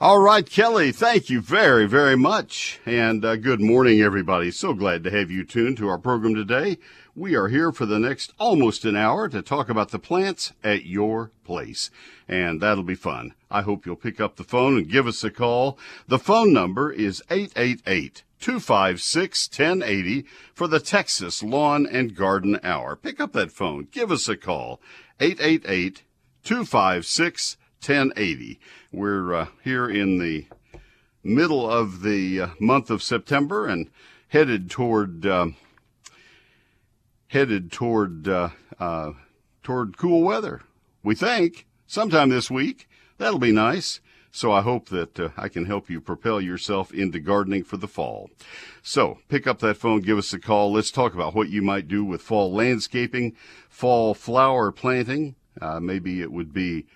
All right, Kelly, thank you very, very much. And uh, good morning, everybody. So glad to have you tuned to our program today. We are here for the next almost an hour to talk about the plants at your place. And that'll be fun. I hope you'll pick up the phone and give us a call. The phone number is 888 256 1080 for the Texas Lawn and Garden Hour. Pick up that phone. Give us a call. 888 256 1080. We're uh, here in the middle of the uh, month of September and headed toward uh, headed toward uh, uh, toward cool weather. We think sometime this week that'll be nice. So I hope that uh, I can help you propel yourself into gardening for the fall. So pick up that phone, give us a call. Let's talk about what you might do with fall landscaping, fall flower planting. Uh, maybe it would be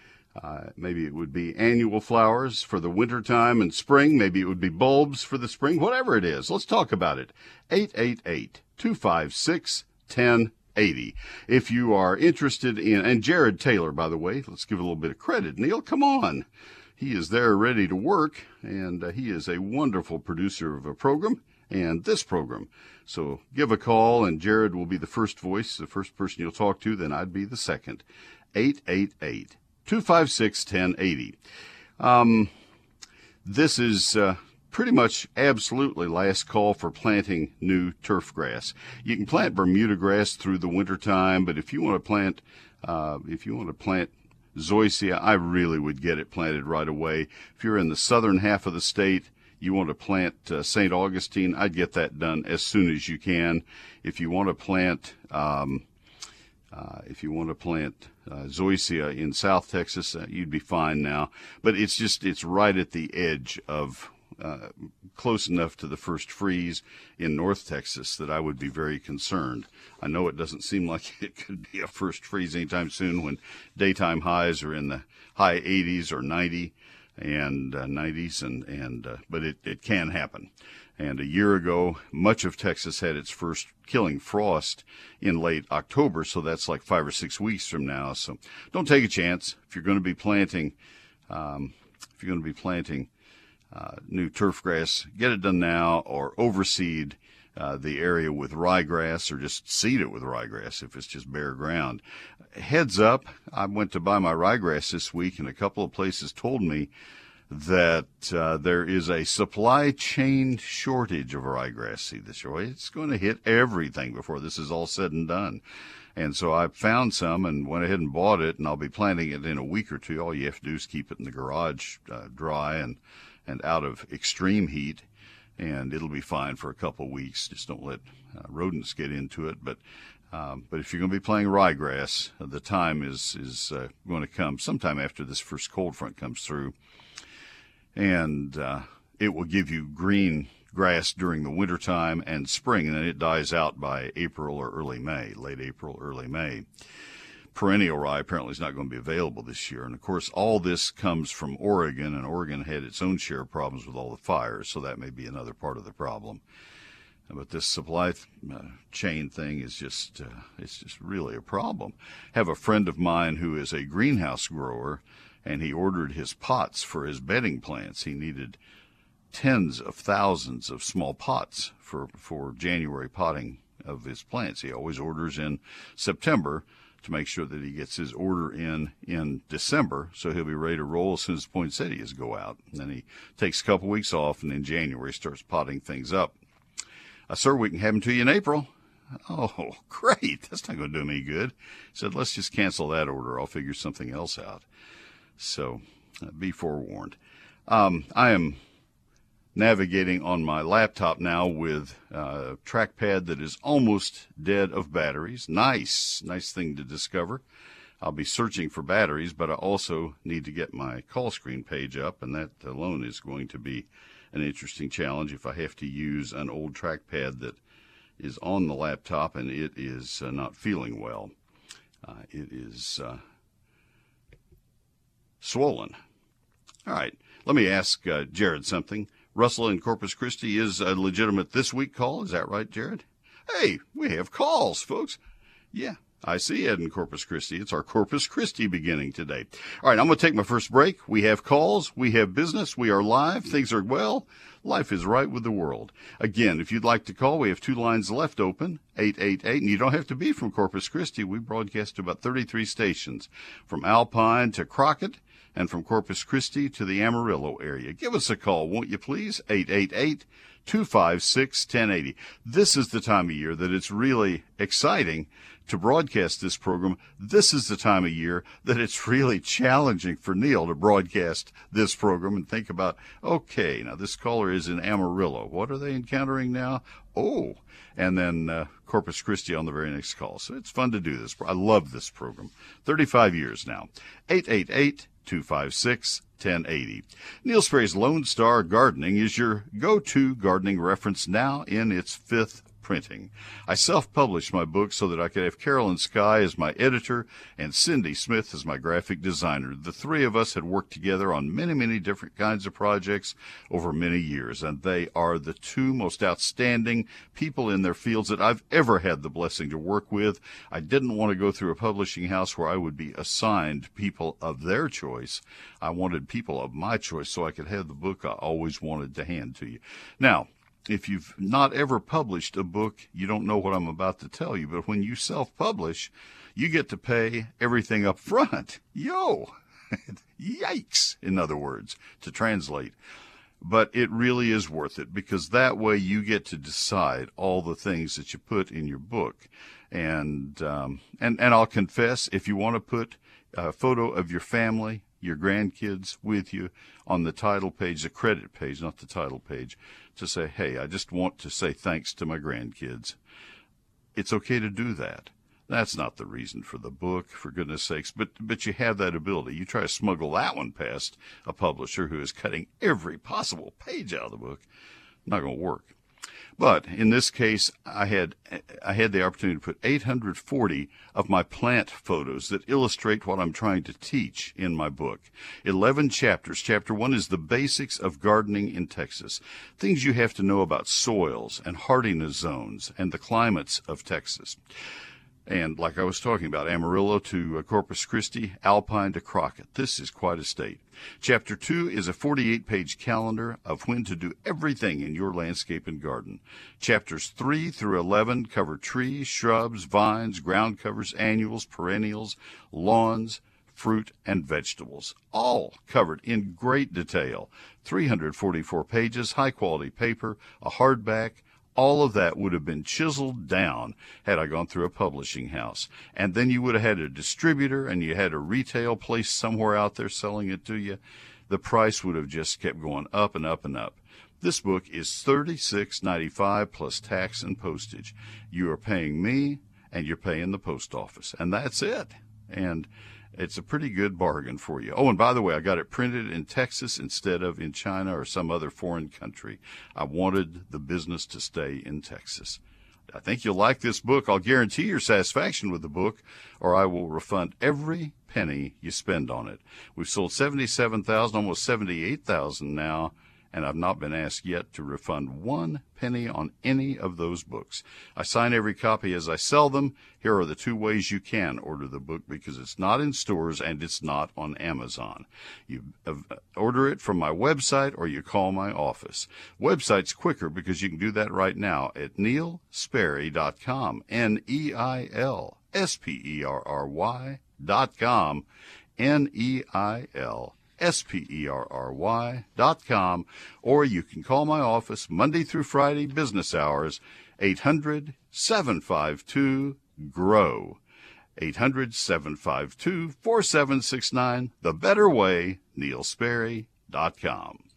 uh, maybe it would be annual flowers for the winter time and spring. Maybe it would be bulbs for the spring. Whatever it is, let's talk about it. 888 256 1080. If you are interested in, and Jared Taylor, by the way, let's give a little bit of credit. Neil, come on. He is there ready to work, and uh, he is a wonderful producer of a program and this program. So give a call, and Jared will be the first voice, the first person you'll talk to, then I'd be the second. 888 256 1080. Um, this is uh, pretty much absolutely last call for planting new turf grass. You can plant Bermuda grass through the winter time, but if you want to plant, uh, if you want to plant zoysia, I really would get it planted right away. If you're in the southern half of the state, you want to plant uh, St. Augustine, I'd get that done as soon as you can. If you want to plant, um, uh, if you want to plant uh, zoysia in South Texas, uh, you'd be fine now. But it's just it's right at the edge of uh, close enough to the first freeze in North Texas that I would be very concerned. I know it doesn't seem like it could be a first freeze anytime soon when daytime highs are in the high 80s or 90 and uh, 90s and and uh, but it, it can happen and a year ago, much of Texas had its first killing frost in late October, so that's like five or six weeks from now. So don't take a chance. If you're going to be planting, um, if you're going to be planting uh, new turf grass, get it done now or overseed uh, the area with ryegrass or just seed it with ryegrass if it's just bare ground. Heads up, I went to buy my ryegrass this week and a couple of places told me that uh, there is a supply chain shortage of ryegrass seed this year. It's going to hit everything before this is all said and done. And so I found some and went ahead and bought it, and I'll be planting it in a week or two. All you have to do is keep it in the garage uh, dry and, and out of extreme heat, and it'll be fine for a couple of weeks. Just don't let uh, rodents get into it. But um, but if you're going to be planting ryegrass, the time is is uh, going to come sometime after this first cold front comes through and uh, it will give you green grass during the wintertime and spring, and then it dies out by April or early May, late April, early May. Perennial rye apparently is not going to be available this year. And of course, all this comes from Oregon, and Oregon had its own share of problems with all the fires, so that may be another part of the problem. But this supply uh, chain thing is just, uh, it's just really a problem. I have a friend of mine who is a greenhouse grower and he ordered his pots for his bedding plants. He needed tens of thousands of small pots for, for January potting of his plants. He always orders in September to make sure that he gets his order in in December, so he'll be ready to roll as soon as poinsettias go out. And then he takes a couple weeks off, and in January starts potting things up. Uh, sir, we can have them to you in April. Oh, great! That's not going to do me good. He said, let's just cancel that order. I'll figure something else out. So uh, be forewarned. Um, I am navigating on my laptop now with a trackpad that is almost dead of batteries. Nice, nice thing to discover. I'll be searching for batteries, but I also need to get my call screen page up, and that alone is going to be an interesting challenge if I have to use an old trackpad that is on the laptop and it is uh, not feeling well. Uh, it is uh, swollen. All right, let me ask uh, Jared something. Russell in Corpus Christi is a legitimate this week call. Is that right, Jared? Hey, we have calls, folks. Yeah, I see Ed in Corpus Christi. It's our Corpus Christi beginning today. All right, I'm going to take my first break. We have calls, we have business, we are live, things are well. Life is right with the world. Again, if you'd like to call, we have two lines left open, 888, and you don't have to be from Corpus Christi. We broadcast to about 33 stations, from Alpine to Crockett, and from Corpus Christi to the Amarillo area. Give us a call, won't you please? 888 256 1080. This is the time of year that it's really exciting to broadcast this program. This is the time of year that it's really challenging for Neil to broadcast this program and think about, okay, now this caller is in Amarillo. What are they encountering now? Oh, and then uh, Corpus Christi on the very next call. So it's fun to do this. I love this program. 35 years now. 888 256 1080. Neil Sperry's Lone Star Gardening is your go to gardening reference now in its fifth printing. I self published my book so that I could have Carolyn Sky as my editor and Cindy Smith as my graphic designer. The three of us had worked together on many, many different kinds of projects over many years, and they are the two most outstanding people in their fields that I've ever had the blessing to work with. I didn't want to go through a publishing house where I would be assigned people of their choice. I wanted people of my choice so I could have the book I always wanted to hand to you. Now, if you've not ever published a book, you don't know what I'm about to tell you. But when you self publish, you get to pay everything up front. Yo! Yikes, in other words, to translate. But it really is worth it because that way you get to decide all the things that you put in your book. And, um, and, and I'll confess, if you want to put a photo of your family, your grandkids with you on the title page, the credit page, not the title page, to say, hey, I just want to say thanks to my grandkids. It's okay to do that. That's not the reason for the book, for goodness sakes, but, but you have that ability. You try to smuggle that one past a publisher who is cutting every possible page out of the book, not going to work. But in this case, I had I had the opportunity to put 840 of my plant photos that illustrate what I'm trying to teach in my book. 11 chapters. Chapter 1 is the basics of gardening in Texas. Things you have to know about soils and hardiness zones and the climates of Texas. And like I was talking about, Amarillo to uh, Corpus Christi, Alpine to Crockett. This is quite a state. Chapter 2 is a 48 page calendar of when to do everything in your landscape and garden. Chapters 3 through 11 cover trees, shrubs, vines, ground covers, annuals, perennials, lawns, fruit, and vegetables, all covered in great detail. 344 pages, high quality paper, a hardback, all of that would have been chiseled down had I gone through a publishing house. And then you would have had a distributor and you had a retail place somewhere out there selling it to you. The price would have just kept going up and up and up. This book is $36.95 plus tax and postage. You are paying me and you're paying the post office. And that's it. And it's a pretty good bargain for you. Oh, and by the way, I got it printed in Texas instead of in China or some other foreign country. I wanted the business to stay in Texas. I think you'll like this book. I'll guarantee your satisfaction with the book, or I will refund every penny you spend on it. We've sold 77,000, almost 78,000 now and I've not been asked yet to refund one penny on any of those books. I sign every copy as I sell them. Here are the two ways you can order the book because it's not in stores and it's not on Amazon. You uh, order it from my website or you call my office. Website's quicker because you can do that right now at neilsperry.com. N-E-I-L S-P-E-R-R-Y dot com. N-E-I-L S-P-E-R-R-Y dot com, or you can call my office Monday through Friday business hours, 800-752-GROW. 800-752-4769, the better way, neilsperry.com.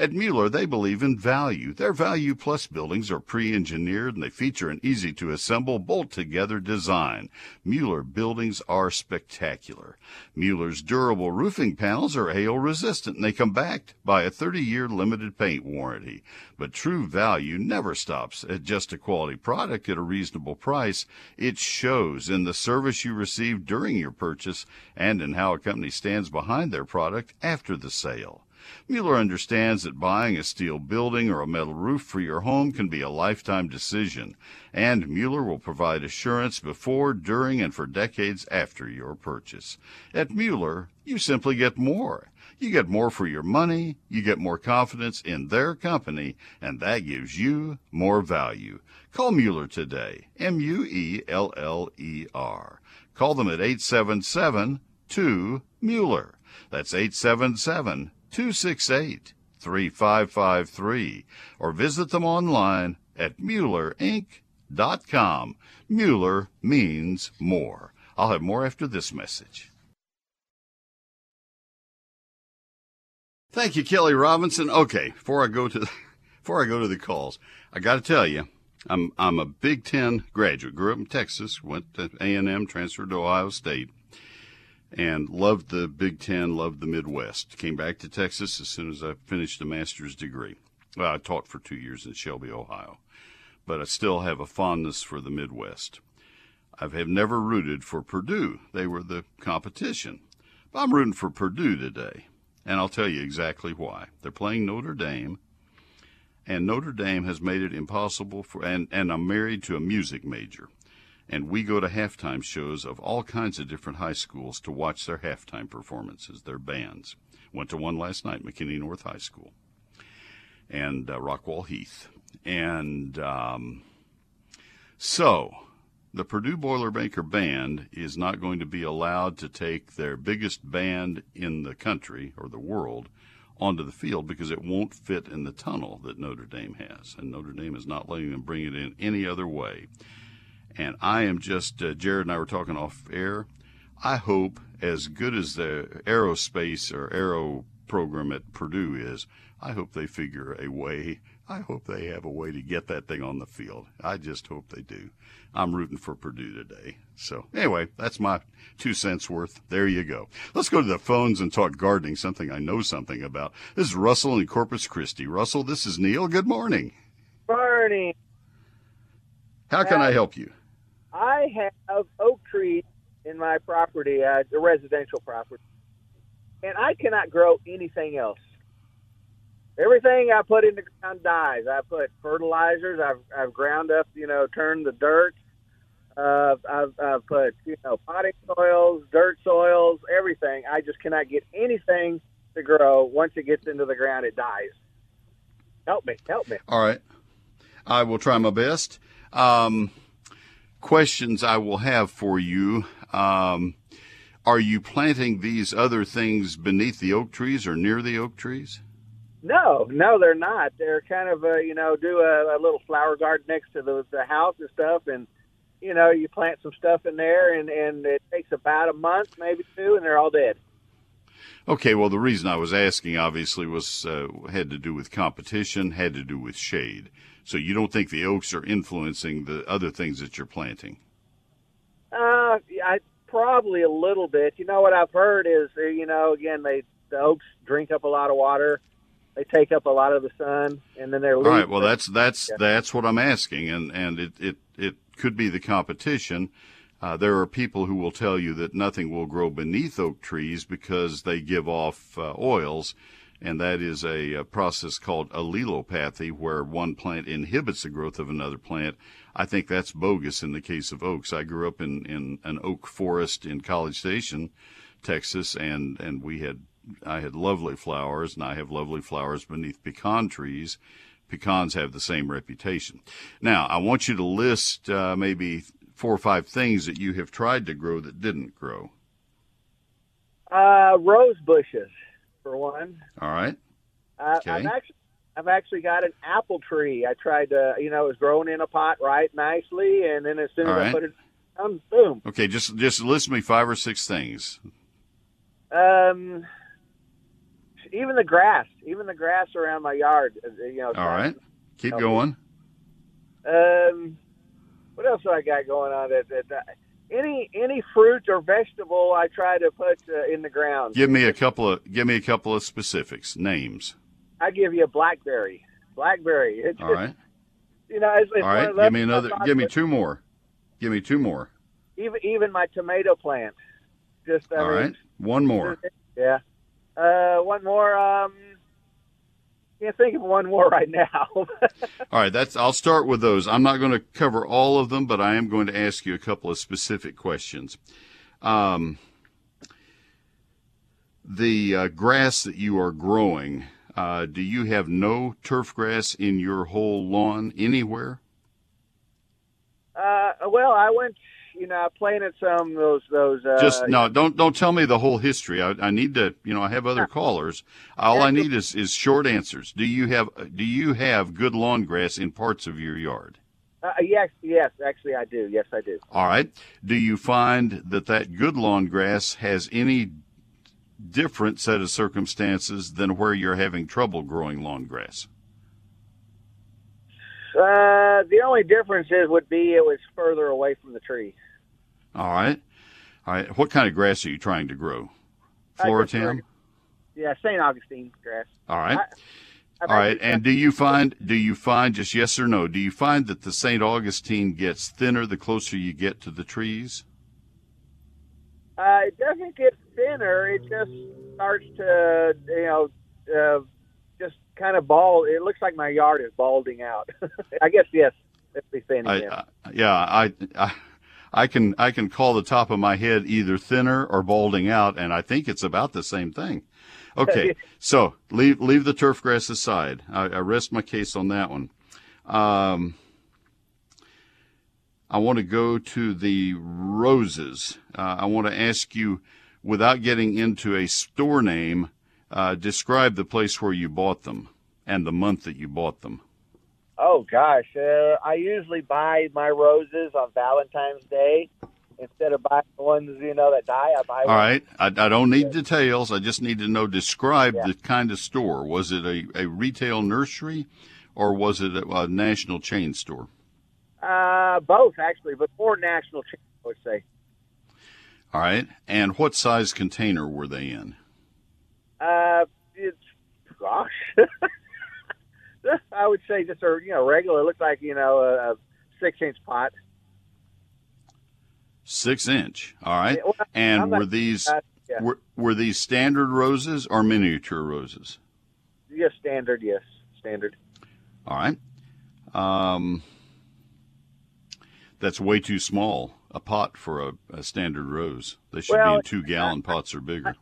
At Mueller, they believe in value. Their Value Plus buildings are pre-engineered and they feature an easy-to-assemble, bolt-together design. Mueller buildings are spectacular. Mueller's durable roofing panels are hail-resistant and they come backed by a 30-year limited paint warranty. But true value never stops at just a quality product at a reasonable price. It shows in the service you receive during your purchase and in how a company stands behind their product after the sale. Mueller understands that buying a steel building or a metal roof for your home can be a lifetime decision, and Mueller will provide assurance before, during, and for decades after your purchase. At Mueller, you simply get more. You get more for your money, you get more confidence in their company, and that gives you more value. Call Mueller today, M U E L L E R. Call them at 877 2 Mueller. That's 877 268 3553. Or visit them online at MuellerInc.com. Mueller means more. I'll have more after this message. Thank you, Kelly Robinson. Okay, before I go to before I go to the calls, I got to tell you, I'm I'm a Big Ten graduate. Grew up in Texas, went to A and M, transferred to Ohio State, and loved the Big Ten, loved the Midwest. Came back to Texas as soon as I finished a master's degree. Well, I taught for two years in Shelby, Ohio, but I still have a fondness for the Midwest. I have never rooted for Purdue. They were the competition. But I'm rooting for Purdue today, and I'll tell you exactly why. They're playing Notre Dame and Notre Dame has made it impossible for and, and I'm married to a music major. And we go to halftime shows of all kinds of different high schools to watch their halftime performances, their bands. Went to one last night, McKinney North High School, and uh, Rockwall Heath. And um, so the Purdue Boilermaker Band is not going to be allowed to take their biggest band in the country or the world onto the field because it won't fit in the tunnel that Notre Dame has. And Notre Dame is not letting them bring it in any other way. And I am just, uh, Jared and I were talking off air. I hope, as good as the aerospace or aero program at Purdue is, I hope they figure a way. I hope they have a way to get that thing on the field. I just hope they do. I'm rooting for Purdue today. So, anyway, that's my two cents worth. There you go. Let's go to the phones and talk gardening, something I know something about. This is Russell in Corpus Christi. Russell, this is Neil. Good morning. Morning. How can I help you? I have oak trees in my property, uh, a residential property, and I cannot grow anything else. Everything I put in the ground dies. I put fertilizers. I've I've ground up, you know, turned the dirt. Uh, I've, I've put you know potting soils, dirt soils, everything. I just cannot get anything to grow. Once it gets into the ground, it dies. Help me, help me. All right, I will try my best. Um, questions I will have for you. Um, are you planting these other things beneath the oak trees or near the oak trees? No, no, they're not. They're kind of, uh, you know, do a, a little flower garden next to the, the house and stuff, and you know, you plant some stuff in there, and and it takes about a month, maybe two, and they're all dead. Okay, well, the reason I was asking obviously was uh, had to do with competition, had to do with shade. So you don't think the oaks are influencing the other things that you're planting? Uh, I probably a little bit. You know what I've heard is, uh, you know, again, they the oaks drink up a lot of water they take up a lot of the sun, and then they're all right. Well, that's that's yeah. that's what I'm asking, and and it it it could be the competition. Uh, there are people who will tell you that nothing will grow beneath oak trees because they give off uh, oils, and that is a, a, process called allelopathy, where one plant inhibits the growth of another plant. I think that's bogus in the case of oaks. I grew up in, in an oak forest in College Station, Texas, and, and we had I had lovely flowers, and I have lovely flowers beneath pecan trees. Pecans have the same reputation. Now, I want you to list uh, maybe four or five things that you have tried to grow that didn't grow. Uh, rose bushes, for one. All right. Uh, okay. I've actually, I've actually got an apple tree. I tried to, you know, it was growing in a pot right nicely, and then as soon as I put it down, boom. Okay, just just list me five or six things. Um, even the grass, even the grass around my yard. Uh, you know. All right, keep going. Um, what else do I got going on? That, that, that any any fruit or vegetable I try to put uh, in the ground. Give me a couple of give me a couple of specifics names. I give you a blackberry. Blackberry. It's All right. You know, it's, it's All right. Give me another. Give me two more. Give me two more. Even even my tomato plant. Just I All mean, right. One more. Yeah. Uh, one more. Um, can't think of one more right now. All right, that's. I'll start with those. I'm not going to cover all of them, but I am going to ask you a couple of specific questions. Um, the uh, grass that you are growing, uh, do you have no turf grass in your whole lawn anywhere? uh, well, I went. You know, I planted some of those those. Uh, Just no, don't don't tell me the whole history. I, I need to, you know, I have other callers. All I need is, is short answers. Do you have do you have good lawn grass in parts of your yard? Uh, yes, yes. Actually, I do. Yes, I do. All right. Do you find that that good lawn grass has any different set of circumstances than where you're having trouble growing lawn grass? Uh, the only difference is would be it was further away from the tree. All right. All right. What kind of grass are you trying to grow? I just Floratam? Yeah, St. Augustine grass. All right. I've All right. And do you find do you find just yes or no? Do you find that the St. Augustine gets thinner the closer you get to the trees? Uh, it doesn't get thinner. It just starts to, you know, uh, just kind of bald. It looks like my yard is balding out. I guess yes, that'd be thinning. I, yeah. I, yeah, I, I I can I can call the top of my head either thinner or balding out, and I think it's about the same thing. Okay, so leave leave the turf grass aside. I, I rest my case on that one. Um, I want to go to the roses. Uh, I want to ask you, without getting into a store name, uh, describe the place where you bought them and the month that you bought them. Oh gosh, uh, I usually buy my roses on Valentine's Day instead of buying the ones you know that die. I buy. All right. I, I don't need details. I just need to know describe Yeah. the kind of store. Was it a, a retail nursery or was it a, a national chain store? Uh, both actually, but more national chain, I would say. All right. And what size container were they in? Uh, it's gosh, I would say just a you know regular. It looks like you know a, a six inch pot. Six inch. All right. Yeah, well, And I'm not- were these uh, yeah. were, were these standard roses or miniature roses? Yes, standard. Yes, standard. All right. Um, that's way too small a pot for a, a standard rose. They should be in two gallon pots or bigger.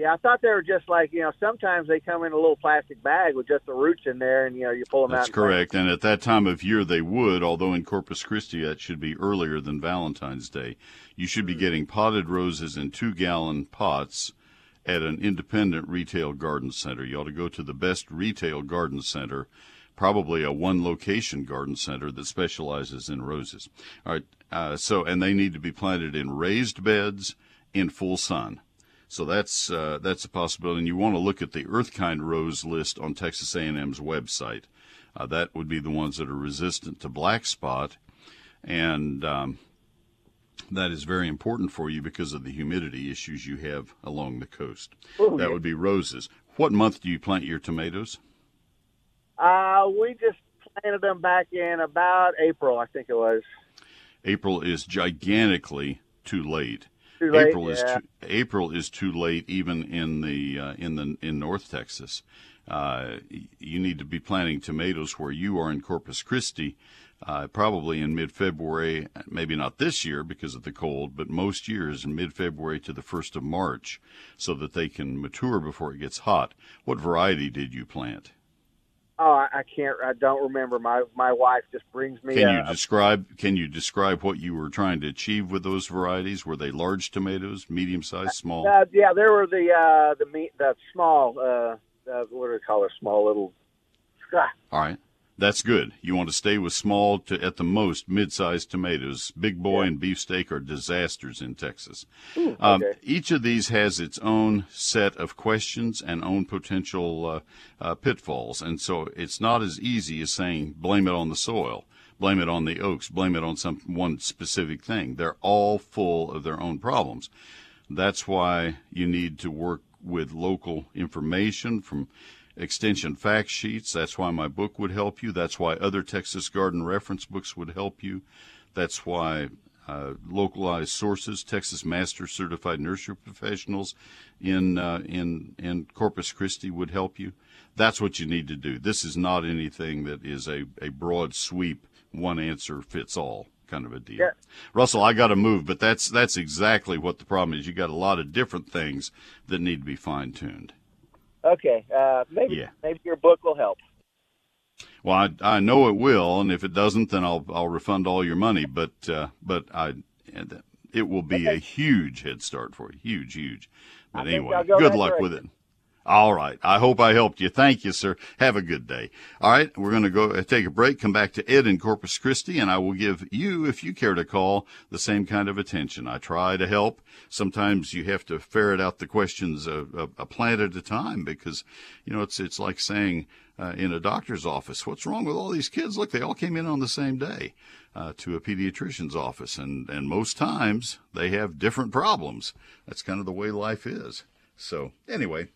Yeah, I thought they were just like you know. Sometimes they come in a little plastic bag with just the roots in there, and you know you pull them out. That's correct. And at that time of year, they would, although in Corpus Christi, that should be earlier than Valentine's Day. You should be getting potted roses in two gallon pots at an independent retail garden center. You ought to go to the best retail garden center, probably a one location garden center that specializes in roses. All right. Uh, so, and they need to be planted in raised beds in full sun. So that's uh, that's a possibility, and you want to look at the Earthkind rose list on Texas A&M's website. Uh, that would be the ones that are resistant to black spot, and um, that is very important for you because of the humidity issues you have along the coast. Ooh, that yeah. would be roses. What month do you plant your tomatoes? Uh, we just planted them back in about April, I think it was. April is gigantically too late. Too late. April is yeah. too, April is too late even in the uh, in the in North Texas. Uh, you need to be planting tomatoes where you are in Corpus Christi, uh, probably in mid-February. Maybe not this year because of the cold, but most years in mid-February to the first of March, so that they can mature before it gets hot. What variety did you plant? Oh, I, I can't. I don't remember. My my wife just brings me. Can a, you describe Can you describe what you were trying to achieve with those varieties? Were they large tomatoes, medium-sized, small? Uh, yeah, there were the uh, the meat, the small. Uh, uh, what do they call it? Small little. All right. That's good. You want to stay with small to at the most mid-sized tomatoes. Big boy Yeah. and beefsteak are disasters in Texas. ooh, Um. Each of these has its own set of questions and own potential uh, uh, pitfalls, and so it's not as easy as saying blame it on the soil, blame it on the oaks, blame it on some one specific thing. They're all full of their own problems. That's why you need to work with local information from extension fact sheets. That's why my book would help you. That's why other Texas garden reference books would help you. That's why uh, localized sources, Texas Master Certified Nursery Professionals in uh, in in Corpus Christi would help you. That's what you need to do. This is not anything that is a, a broad sweep, one answer fits all kind of a deal. Yeah. Russell, I got to move, but that's that's exactly what the problem is. You got a lot of different things that need to be fine tuned. Okay, uh, maybe Yeah. maybe your book will help. Well, I, I know it will, and if it doesn't, then I'll I'll refund all your money. But uh, but I it will be a huge head start for you, huge, huge. But think anyway, good luck with it. All right. I hope I helped you. Thank you, sir. Have a good day. All right. We're going to go uh, take a break, come back to Ed in Corpus Christi, and I will give you, if you care to call, the same kind of attention. I try to help. Sometimes you have to ferret out the questions a, a, a plant at a time because, you know, it's, it's like saying, uh, in a doctor's office, what's wrong with all these kids? Look, they all came in on the same day. Uh, to a pediatrician's office, and, and most times they have different problems. That's kind of the way life is. So, anyway,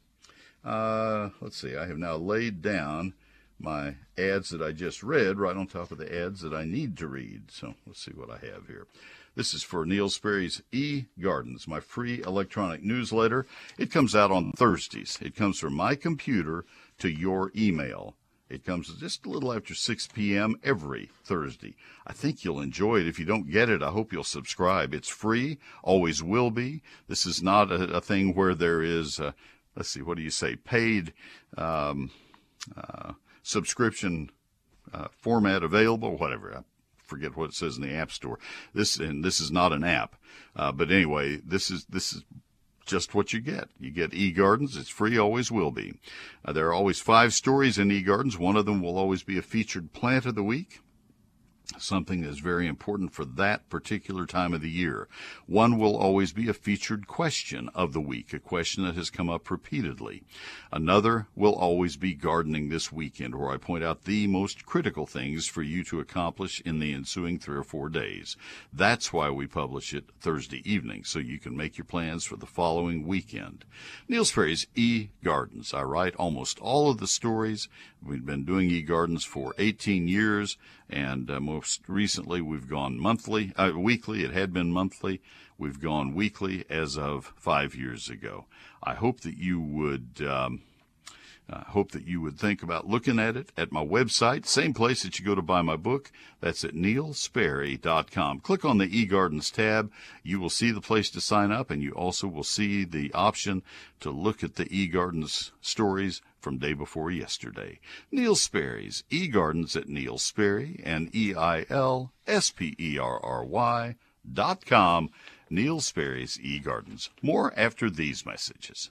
uh, let's see. I have now laid down my ads that I just read right on top of the ads that I need to read. So let's see what I have here. This is for Neil Sperry's E Gardens, my free electronic newsletter. It comes out on Thursdays. It comes from my computer to your email. It comes just a little after 6 p.m. every Thursday. I think you'll enjoy it. If you don't get it, I hope you'll subscribe. It's free, always will be. This is not a, a thing where there is, uh, let's see, what do you say, paid um, uh, subscription uh, format available, whatever. I forget what it says in the App Store. This and this is not an app, uh, but anyway, this is this is just what you get. You get eGardens. It's free, always will be. Uh, there are always five stories in eGardens. One of them will always be a featured plant of the week. Something that's very important for that particular time of the year. One will always be a featured question of the week, a question that has come up repeatedly. Another will always be gardening this weekend, where I point out the most critical things for you to accomplish in the ensuing three or four days. That's why we publish it Thursday evening, so you can make your plans for the following weekend. Neil Sperry's E Gardens. I write almost all of the stories. We've been doing E Gardens for 18 years, and uh, most recently we've gone monthly, uh, weekly. It had been monthly. We've gone weekly as of five years ago. I hope that you would. Um, I hope that you would think about looking at it at my website, same place that you go to buy my book. That's at neilsperry.com. Click on the eGardens tab. You will see the place to sign up, and you also will see the option to look at the eGardens stories from day before yesterday. Neil Sperry's eGardens at Neil Sperry and E I L S P E R R Y dot com. Neil Sperry's eGardens. More after these messages.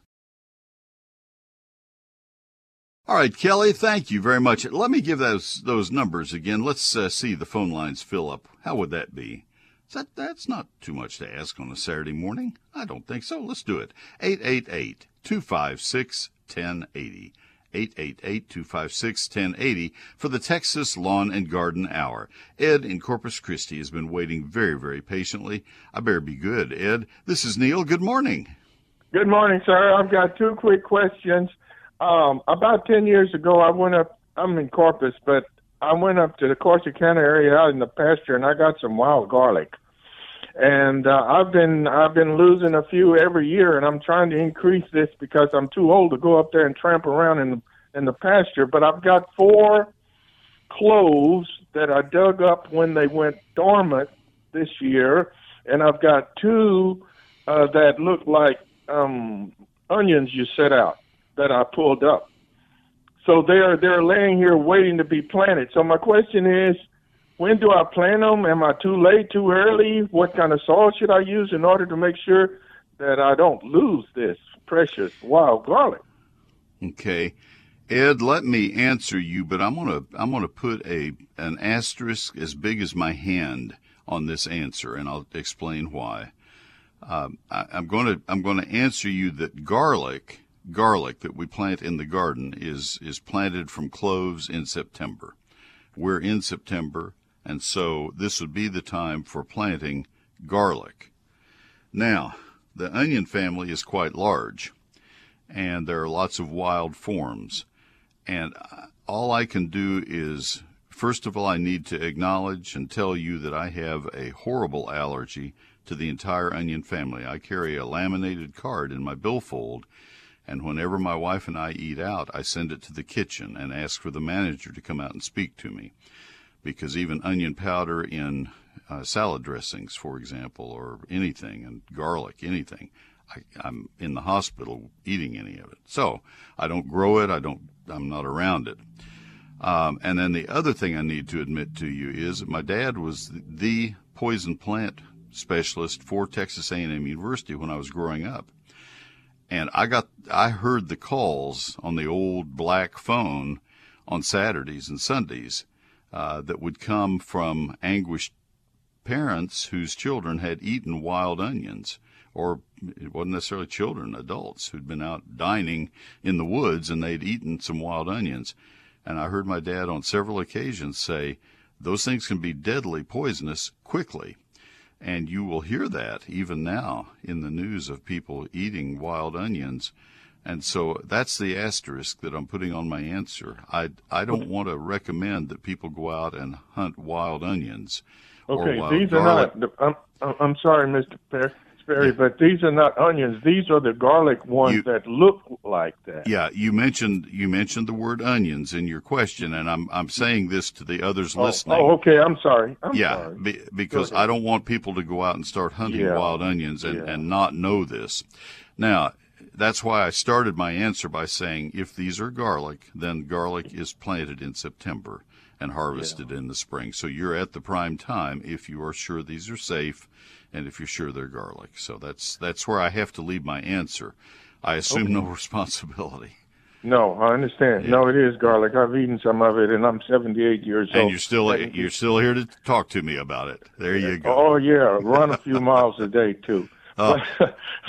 All right, Kelly, thank you very much. Let me give those those numbers again. Let's uh, see the phone lines fill up. How would that be? That that's not too much to ask on a Saturday morning. I don't think so. Let's do it. 888-256-1080. 888-256-1080 for the Texas Lawn and Garden Hour. Ed in Corpus Christi has been waiting very, very patiently. I better be good, Ed. This is Neil. Good morning. Good morning, sir. I've got two quick questions. Um, about 10 years ago, I went up, I'm in Corpus, but I went up to the Corsicana area out in the pasture and I got some wild garlic. And uh, I've been I've been losing a few every year, and I'm trying to increase this because I'm too old to go up there and tramp around in the in the pasture. But I've got four cloves that I dug up when they went dormant this year, and I've got two uh, that look like um, onions you set out that I pulled up. So they're they're laying here waiting to be planted. So my question is, when do I plant them? Am I too late, too early? What kind of soil should I use in order to make sure that I don't lose this precious wild garlic? Okay. Ed, let me answer you, but I'm gonna I'm gonna put a an asterisk as big as my hand on this answer, and I'll explain why. Um, I, I'm to I'm to answer you that garlic garlic that we plant in the garden is is planted from cloves in September. We're in September, and so this would be the time for planting garlic. Now, the onion family is quite large, and there are lots of wild forms, and uh, all I can do is First of all, I need to acknowledge and tell you that I have a horrible allergy to the entire onion family. I carry a laminated card in my billfold, and whenever my wife and I eat out, I send it to the kitchen and ask for the manager to come out and speak to me. Because even onion powder in uh, salad dressings, for example, or anything, and garlic, anything, I, I'm in the hospital eating any of it. So I don't grow it. I don't. I'm not around it. Um, and then the other thing I need to admit to you is my dad was the poison plant specialist for Texas A&M University when I was growing up. And I got I heard the calls on the old black phone on Saturdays and Sundays uh, that would come from anguished parents whose children had eaten wild onions or it wasn't necessarily children, adults who'd been out dining in the woods and they'd eaten some wild onions. And I heard my dad on several occasions say, those things can be deadly poisonous quickly. And you will hear that even now in the news of people eating wild onions. And so that's the asterisk that I'm putting on my answer. I, I don't want to recommend that people go out and hunt wild onions. Okay, these garlic. are not. I'm, I'm sorry, Mr. Perry. Sperry, yeah. but these are not onions. These are the garlic ones you, that look like that. Yeah, you mentioned you mentioned the word onions in your question, and I'm I'm saying this to the others oh, listening. Oh, okay. I'm sorry. I'm yeah, sorry. Be, because I don't want people to go out and start hunting yeah. wild onions and, yeah. and not know this. Now, that's why I started my answer by saying if these are garlic, then garlic is planted in September and harvested yeah. in the spring. So you're at the prime time if you are sure these are safe and if you're sure they're garlic. So that's that's where I have to leave my answer. I assume okay. no responsibility. No, I understand. Yeah. No, it is garlic. I've eaten some of it, and I'm 78 years and old. And you're still you're still here to talk to me about it. There you uh, go. Oh yeah, run a few miles a day too. Uh,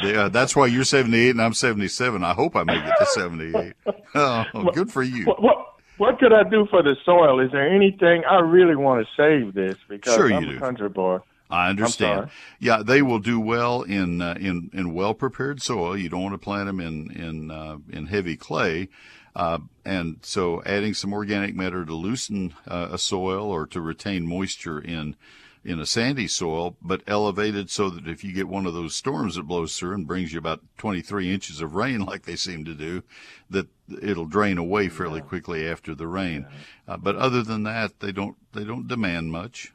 yeah, that's why you're 78 and I'm 77. I hope I make it to 78. Oh, good for you. What, what, what could I do for the soil? Is there anything I really want to save this because sure I'm a country boy. I understand. Yeah, they will do well in uh, in in well prepared soil. You don't want to plant them in in uh, in heavy clay. Uh, and so adding some organic matter to loosen uh, a soil or to retain moisture in in a sandy soil, but elevated so that if you get one of those storms that blows through and brings you about 23 inches of rain, like they seem to do, that it'll drain away fairly quickly after the rain. Uh, but other than that, they don't they don't demand much.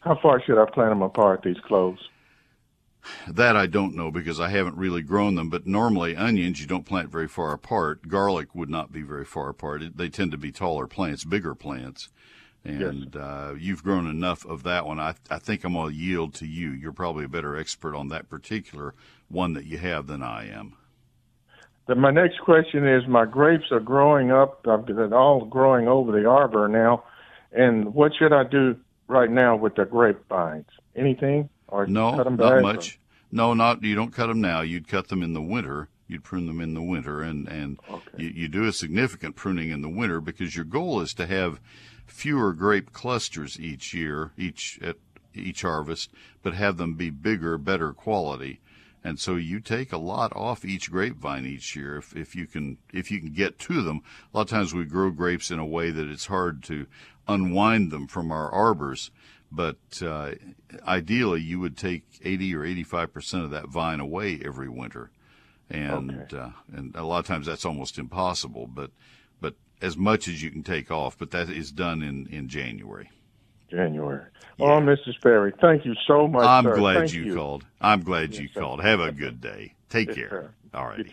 How far should I plant them apart, these cloves? That I don't know because I haven't really grown them. But normally, onions you don't plant very far apart. Garlic would not be very far apart. They tend to be taller plants, bigger plants. And yes. uh, you've grown enough of that one. I, I think I'm going to yield to you. You're probably a better expert on that particular one that you have than I am. The, my next question is: My grapes are growing up. They're all growing over the arbor now. And what should I do right now with the grapevines? Anything? Or no, not much. Or? No, not you don't cut them now. You'd cut them in the winter. You'd prune them in the winter, and and okay. you, you do a significant pruning in the winter because your goal is to have fewer grape clusters each year, each at each harvest, but have them be bigger, better quality. And so you take a lot off each grapevine each year if, if you can if you can get to them. A lot of times we grow grapes in a way that it's hard to unwind them from our arbors. But uh, ideally, you would take 80 or 85 percent of that vine away every winter, and okay. uh, and a lot of times that's almost impossible. But but as much as you can take off, but that is done in in January. January. Yeah. Oh, Mrs. Perry, thank you so much. I'm sir. glad you, you, called. I'm glad yes, you sir. called. Have a good day. Take yes, care. Sir. All right.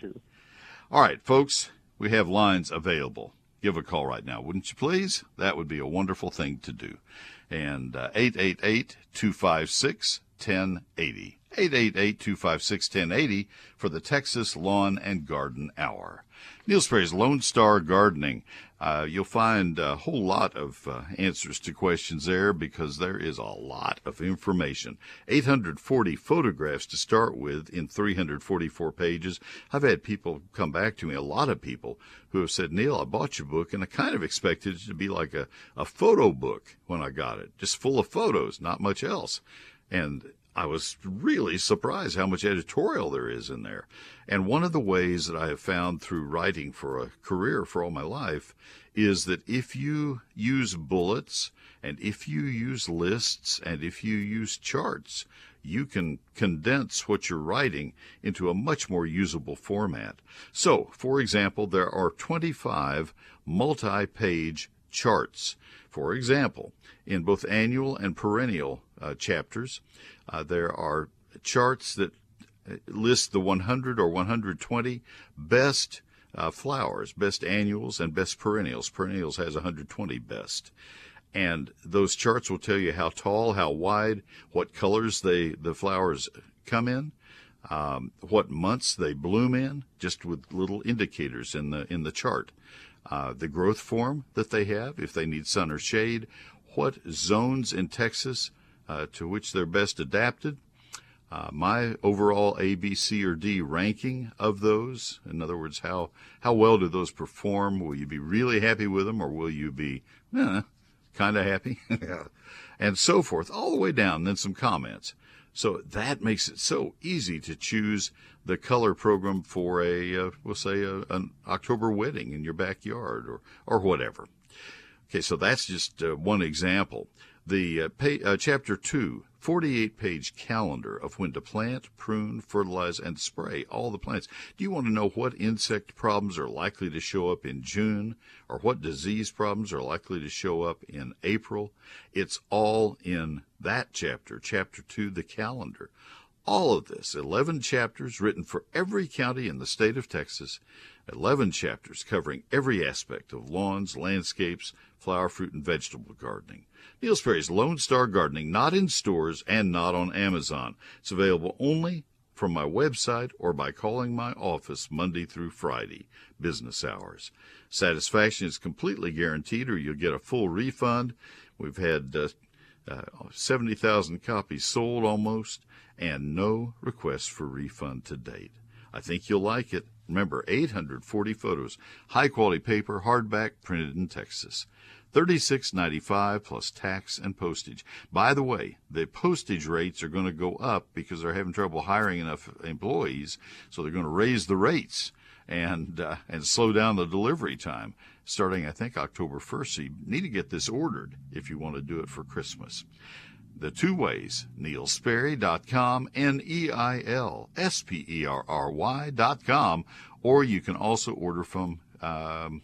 All right, folks. We have lines available give a call right now, wouldn't you please? That would be a wonderful thing to do. And uh, 888 256 1080. 888 256 1080 for the Texas Lawn and Garden Hour. Neil Sperry's Lone Star Gardening. Uh, you'll find a whole lot of uh, answers to questions there because there is a lot of information. 840 photographs to start with in 344 pages. I've had people come back to me, a lot of people who have said, Neil, I bought your book and I kind of expected it to be like a, a photo book when I got it, just full of photos, not much else. And I was really surprised how much editorial there is in there. And one of the ways that I have found through writing for a career for all my life is that if you use bullets and if you use lists and if you use charts, you can condense what you're writing into a much more usable format. So, for example, there are 25 multi page charts. For example, in both annual and perennial uh, chapters, uh, there are charts that uh, list the 100 or 120 best uh, flowers, best annuals and best perennials. Perennials has 120 best. And those charts will tell you how tall, how wide, what colors they the flowers come in, um, what months they bloom in, just with little indicators in the in the chart. Uh, the growth form that they have, if they need sun or shade, what zones in Texas uh, to which they're best adapted, uh, my overall A, B, C, or D ranking of those. In other words, how how well do those perform? Will you be really happy with them, or will you be eh, kind of happy? and so forth, all the way down. Then some comments. So that makes it so easy to choose the color program for a, uh, we'll say, a, an October wedding in your backyard or or whatever. Okay, so that's just uh, one example. The uh, uh, chapter two 48 page calendar of when to plant, prune, fertilize, and spray all the plants. Do you want to know what insect problems are likely to show up in June or what disease problems are likely to show up in April? It's all in that chapter, chapter 2, the calendar. All of this, 11 chapters written for every county in the state of Texas, 11 chapters covering every aspect of lawns, landscapes, flower, fruit, and vegetable gardening. Neil Sperry's Lone Star Gardening, not in stores and not on Amazon. It's available only from my website or by calling my office Monday through Friday, business hours. Satisfaction is completely guaranteed or you'll get a full refund. We've had uh, uh, 70,000 copies sold almost and no requests for refund to date. I think you'll like it. Remember, 840 photos, high quality paper, hardback, printed in Texas. $36.95 plus tax and postage. By the way, the postage rates are going to go up because they're having trouble hiring enough employees, so they're going to raise the rates and uh, and slow down the delivery time starting I think October 1st. So you need to get this ordered if you want to do it for Christmas. The two ways, neilsperry.com, N-E-I-L-S-P-E-R-R-Y.com, or you can also order from um,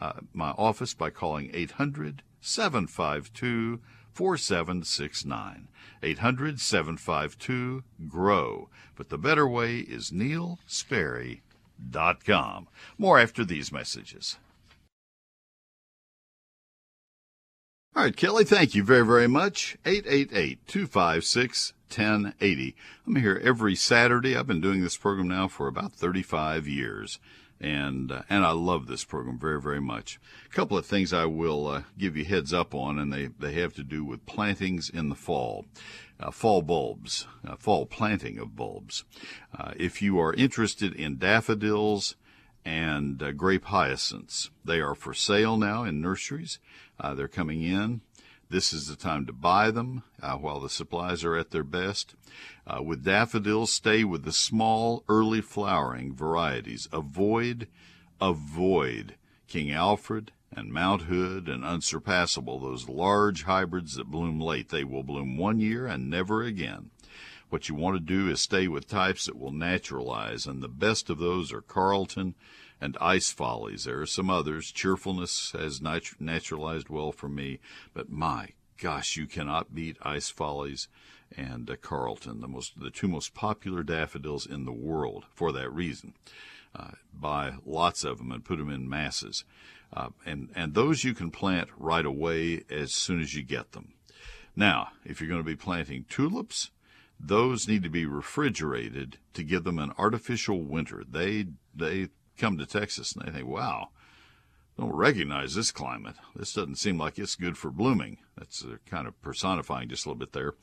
uh, my office by calling 800 752 4769. 800 752 GROW. But the better way is neilsperry.com. More after these messages. All right, Kelly, thank you very, very much. 888 256 1080. I'm here every Saturday. I've been doing this program now for about 35 years and uh, and I love this program very very much. A couple of things I will uh, give you heads up on, and they they have to do with plantings in the fall. Uh, fall bulbs, uh, fall planting of bulbs. Uh, if you are interested in daffodils and uh, grape hyacinths, they are for sale now in nurseries. they're coming in. This is the time to buy them uh, while the supplies are at their best. Uh, with daffodils, stay with the small, early flowering varieties. Avoid, avoid King Alfred and Mount Hood and Unsurpassable, those large hybrids that bloom late. They will bloom one year and never again. What you want to do is stay with types that will naturalize, and the best of those are Carlton and Ice Follies. There are some others. Cheerfulness has nat- naturalized well for me, but my gosh, you cannot beat Ice Follies and uh, Carlton, the most the two most popular daffodils in the world for that reason. Uh, buy lots of them and put them in masses, uh, and and those you can plant right away as soon as you get them. Now, if you're going to be planting tulips, those need to be refrigerated to give them an artificial winter. They they come to Texas and they think, wow, don't recognize this climate. This doesn't seem like it's good for blooming. That's uh, kind of personifying just a little bit there.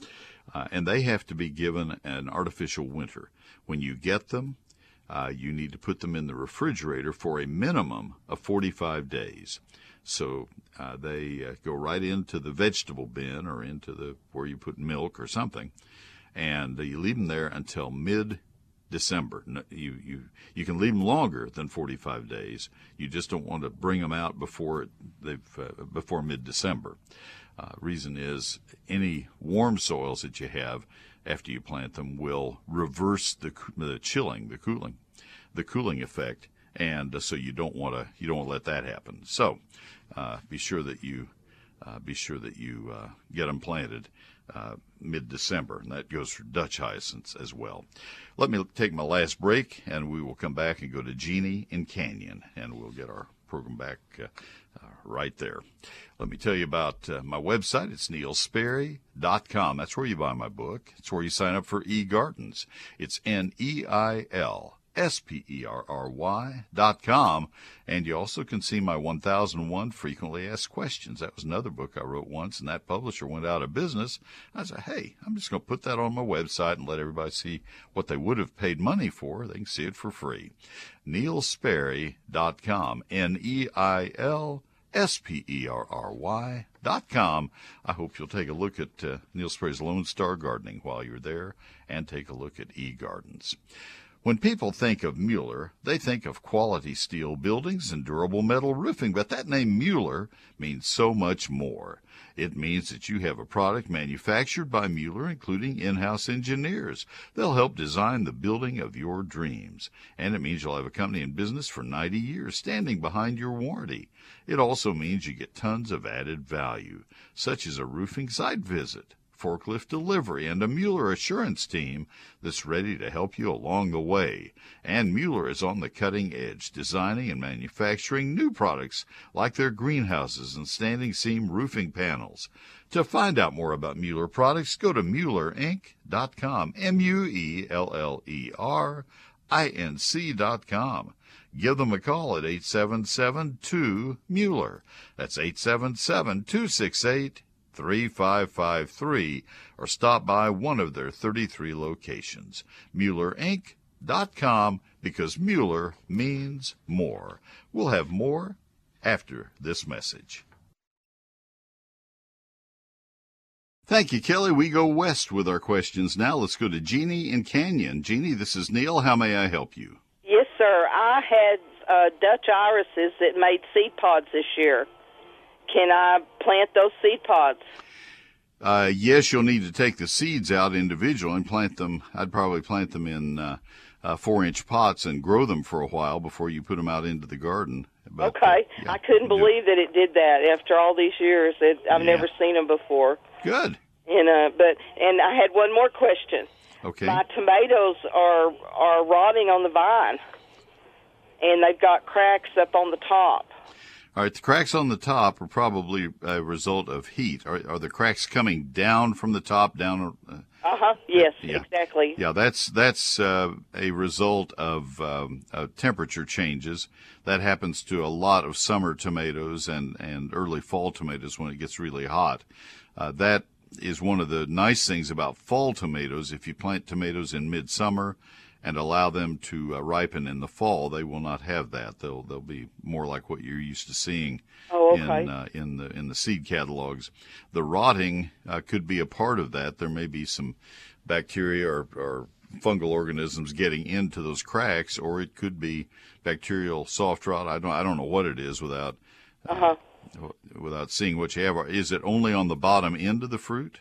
Uh, and they have to be given an artificial winter. When you get them, uh, you need to put them in the refrigerator for a minimum of 45 days. So uh, they uh, go right into the vegetable bin or into the where you put milk or something, and you leave them there until mid December. You you you can leave them longer than 45 days. You just don't want to bring them out before they've uh, before mid December. Uh, reason is any warm soils that you have after you plant them will reverse the the chilling, the cooling, the cooling effect, and uh, so you don't want to you don't want to let that happen. So uh, be sure that you uh, be sure that you get them planted uh, mid December, and that goes for Dutch hyacinths as well. Let me take my last break, and we will come back and go to Jeannie in Canyon, and we'll get our program back uh, uh, right there. Let me tell you about uh, my website. It's neilsperry.com. That's where you buy my book. It's where you sign up for eGardens. It's N E I L S-P-E-R-R-Y dot com. And you also can see my 1001 frequently asked questions. That was another book I wrote once and that publisher went out of business. I said, Hey, I'm just going to put that on my website and let everybody see what they would have paid money for. They can see it for free. NeilSperry.com. N-E-I-L S-P-E-R-R-Y dot com. I hope you'll take a look at uh, Neil Sperry's Lone Star Gardening while you're there and take a look at eGardens. When people think of Mueller, they think of quality steel buildings and durable metal roofing, but that name Mueller means so much more. It means that you have a product manufactured by Mueller, including in-house engineers. They'll help design the building of your dreams. And it means you'll have a company in business for 90 years, standing behind your warranty. It also means you get tons of added value, such as a roofing site visit forklift delivery, and a Mueller assurance team that's ready to help you along the way. And Mueller is on the cutting edge, designing and manufacturing new products like their greenhouses and standing seam roofing panels. To find out more about Mueller products, go to MuellerInc.com, M-U-E-L-L-E-R I-N-C.com. Give them a call at 877-2-MUELLER. That's 877-268 3553 or stop by one of their 33 locations. MuellerInc.com because Mueller means more. We'll have more after this message. Thank you, Kelly. We go west with our questions now. Let's go to Jeannie in Canyon. Jeannie, this is Neil. How may I help you? Yes, sir. I had uh, Dutch irises that made seed pods this year. Can I plant those seed pods? Uh, yes, you'll need to take the seeds out individually and plant them. I'd probably plant them in uh, uh, four inch pots and grow them for a while before you put them out into the garden. But, okay. Yeah, I couldn't believe that it did that after all these years. It, I've yeah. never seen them before. Good. And uh, but and I had one more question. Okay. My tomatoes are are rotting on the vine, and they've got cracks up on the top. All right, the cracks on the top are probably a result of heat. Are, are the cracks coming down from the top down? Uh huh. Yes, yeah. exactly. Yeah, that's that's uh, a result of um, uh, temperature changes. That happens to a lot of summer tomatoes and and early fall tomatoes when it gets really hot. Uh, that is one of the nice things about fall tomatoes. If you plant tomatoes in midsummer and allow them to uh, ripen in the fall, they will not have that. They'll they'll be more like what you're used to seeing oh, okay. in uh, in the in the seed catalogs. The rotting uh, could be a part of that. There may be some bacteria or, or fungal organisms getting into those cracks, or it could be bacterial soft rot. I don't I don't know what it is without uh-huh. without seeing what you have. Is it only on the bottom end of the fruit?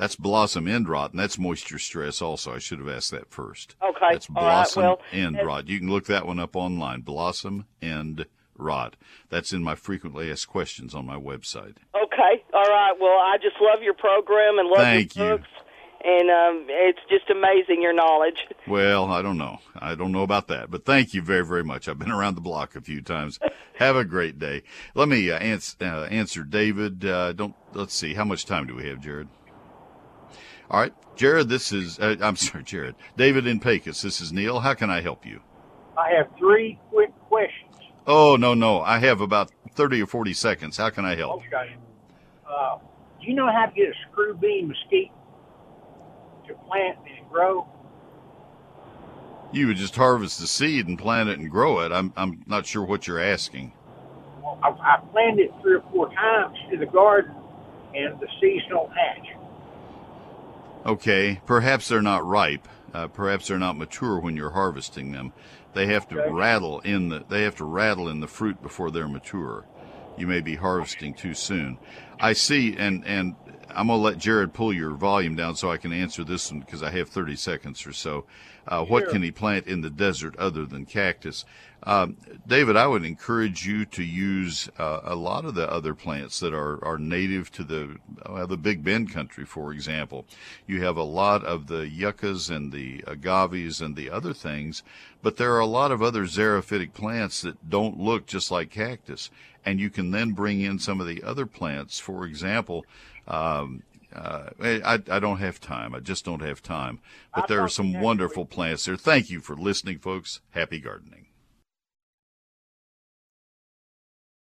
That's blossom end rot, and that's moisture stress also. I should have asked that first. Okay. That's blossom well, end rot. You can look that one up online. Blossom end rot. That's in my frequently asked questions on my website. Okay. All right. Well, I just love your program and love Thank your books. You. And um, it's just amazing your knowledge. Well, I don't know. I don't know about that, but thank you very, very much. I've been around the block a few times. Have a great day. Let me uh, ans- uh, answer David. Uh, don't let's see. How much time do we have, Jared? All right, Jared, this is, uh, I'm sorry, Jared. David in Pecos, this is Neil. How can I help you? I have three quick questions. Oh, no, no. I have about 30 or 40 seconds. How can I help? Okay. Uh, do you know how to get a screw bean mesquite to plant and grow? You would just harvest the seed and plant it and grow it. I'm, I'm not sure what you're asking. Well, I, I planted it three or four times in the garden, and the seeds don't hatch. Okay, perhaps they're not ripe. Uh, perhaps they're not mature when you're harvesting them. They have to Okay. rattle in the they have to rattle in the fruit before they're mature. You may be harvesting too soon. I see, and and I'm gonna let Jared pull your volume down so I can answer this one because I have 30 seconds or so. Uh, what Sure. can he plant in the desert other than cactus? Um, David, I would encourage you to use uh, a lot of the other plants that are, are native to the uh, the Big Bend country, for example. You have a lot of the yuccas and the agaves and the other things, but there are a lot of other xerophytic plants that don't look just like cactus. And you can then bring in some of the other plants. For example, um, uh, I, I don't have time. I just don't have time. But there are talk to you some wonderful plants there. Thank you for listening, folks. Happy gardening.